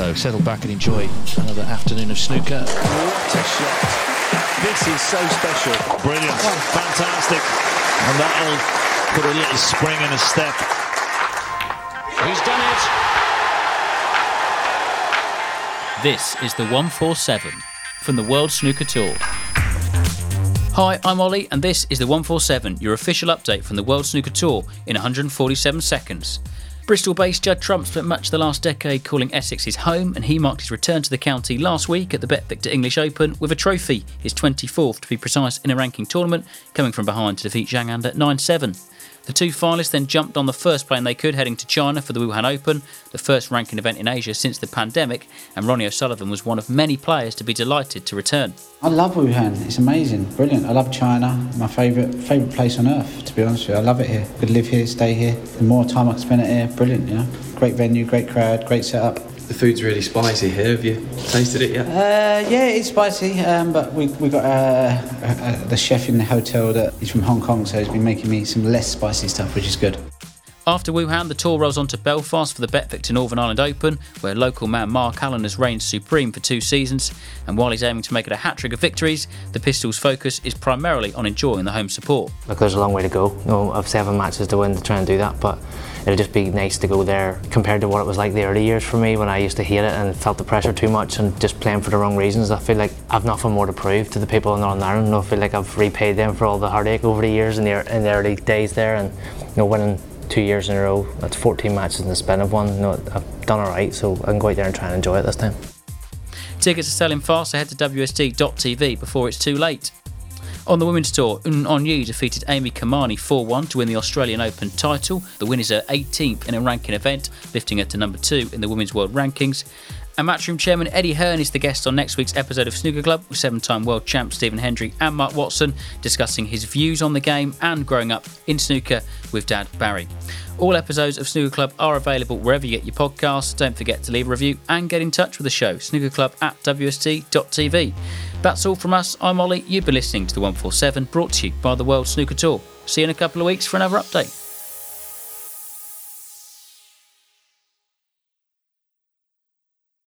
So settle back and enjoy another afternoon of snooker. What a shot. This is so special. Brilliant. Fantastic. And that'll put a little spring in a step. He's done it. This is the 147 from the World Snooker Tour. Hi, I'm Ollie, and this is the 147, your official update from the World Snooker Tour in 147 seconds. Bristol based Judd Trump spent much of the last decade calling Essex his home, and he marked his return to the county last week at the BetVictor English Open with a trophy, his 24th to be precise, in a ranking tournament, coming from behind to defeat Zhang Anda 9 7. The two finalists then jumped on the first plane they could, heading to China for the Wuhan Open, the first ranking event in Asia since the pandemic, and Ronnie O'Sullivan was one of many players to be delighted to return. I love Wuhan. It's amazing, brilliant. I love China. My favourite favourite place on earth, to be honest with you. I love it here. Could live here, stay here. The more time I can spend it here, brilliant. You know, great venue, great crowd, great setup. The food's really spicy here. Have you tasted it yet? Uh, yeah, it's spicy, um, but we we got uh, uh, uh, the chef in the hotel that he's from Hong Kong, so he's been making me some less spicy stuff, which is good. After Wuhan, the tour rolls on to Belfast for the BetVictor Northern Ireland Open, where local man Mark Allen has reigned supreme for two seasons. And while he's aiming to make it a hat trick of victories, the Pistol's focus is primarily on enjoying the home support. Look, there's a long way to go. You know, I've seven matches to win to try and do that, but it'll just be nice to go there compared to what it was like the early years for me when I used to hate it and felt the pressure too much and just playing for the wrong reasons. I feel like I've nothing more to prove to the people in Northern Ireland. I feel like I've repaid them for all the heartache over the years in the, in the early days there and you know, winning two years in a row. That's 14 matches in the span of one. You know, I've done alright, so I can go out there and try and enjoy it this time. Tickets are selling fast, so head to WST.tv before it's too late. On the women's tour, Un defeated Amy Kamani 4 1 to win the Australian Open title. The win is her 18th in a ranking event, lifting her to number 2 in the women's world rankings. And Matchroom chairman Eddie Hearn is the guest on next week's episode of Snooker Club with seven time world champ Stephen Hendry and Mark Watson discussing his views on the game and growing up in snooker with Dad Barry. All episodes of Snooker Club are available wherever you get your podcasts. Don't forget to leave a review and get in touch with the show, snookerclub at wst.tv. That's all from us. I'm Ollie. You've been listening to the 147 brought to you by the World Snooker Tour. See you in a couple of weeks for another update.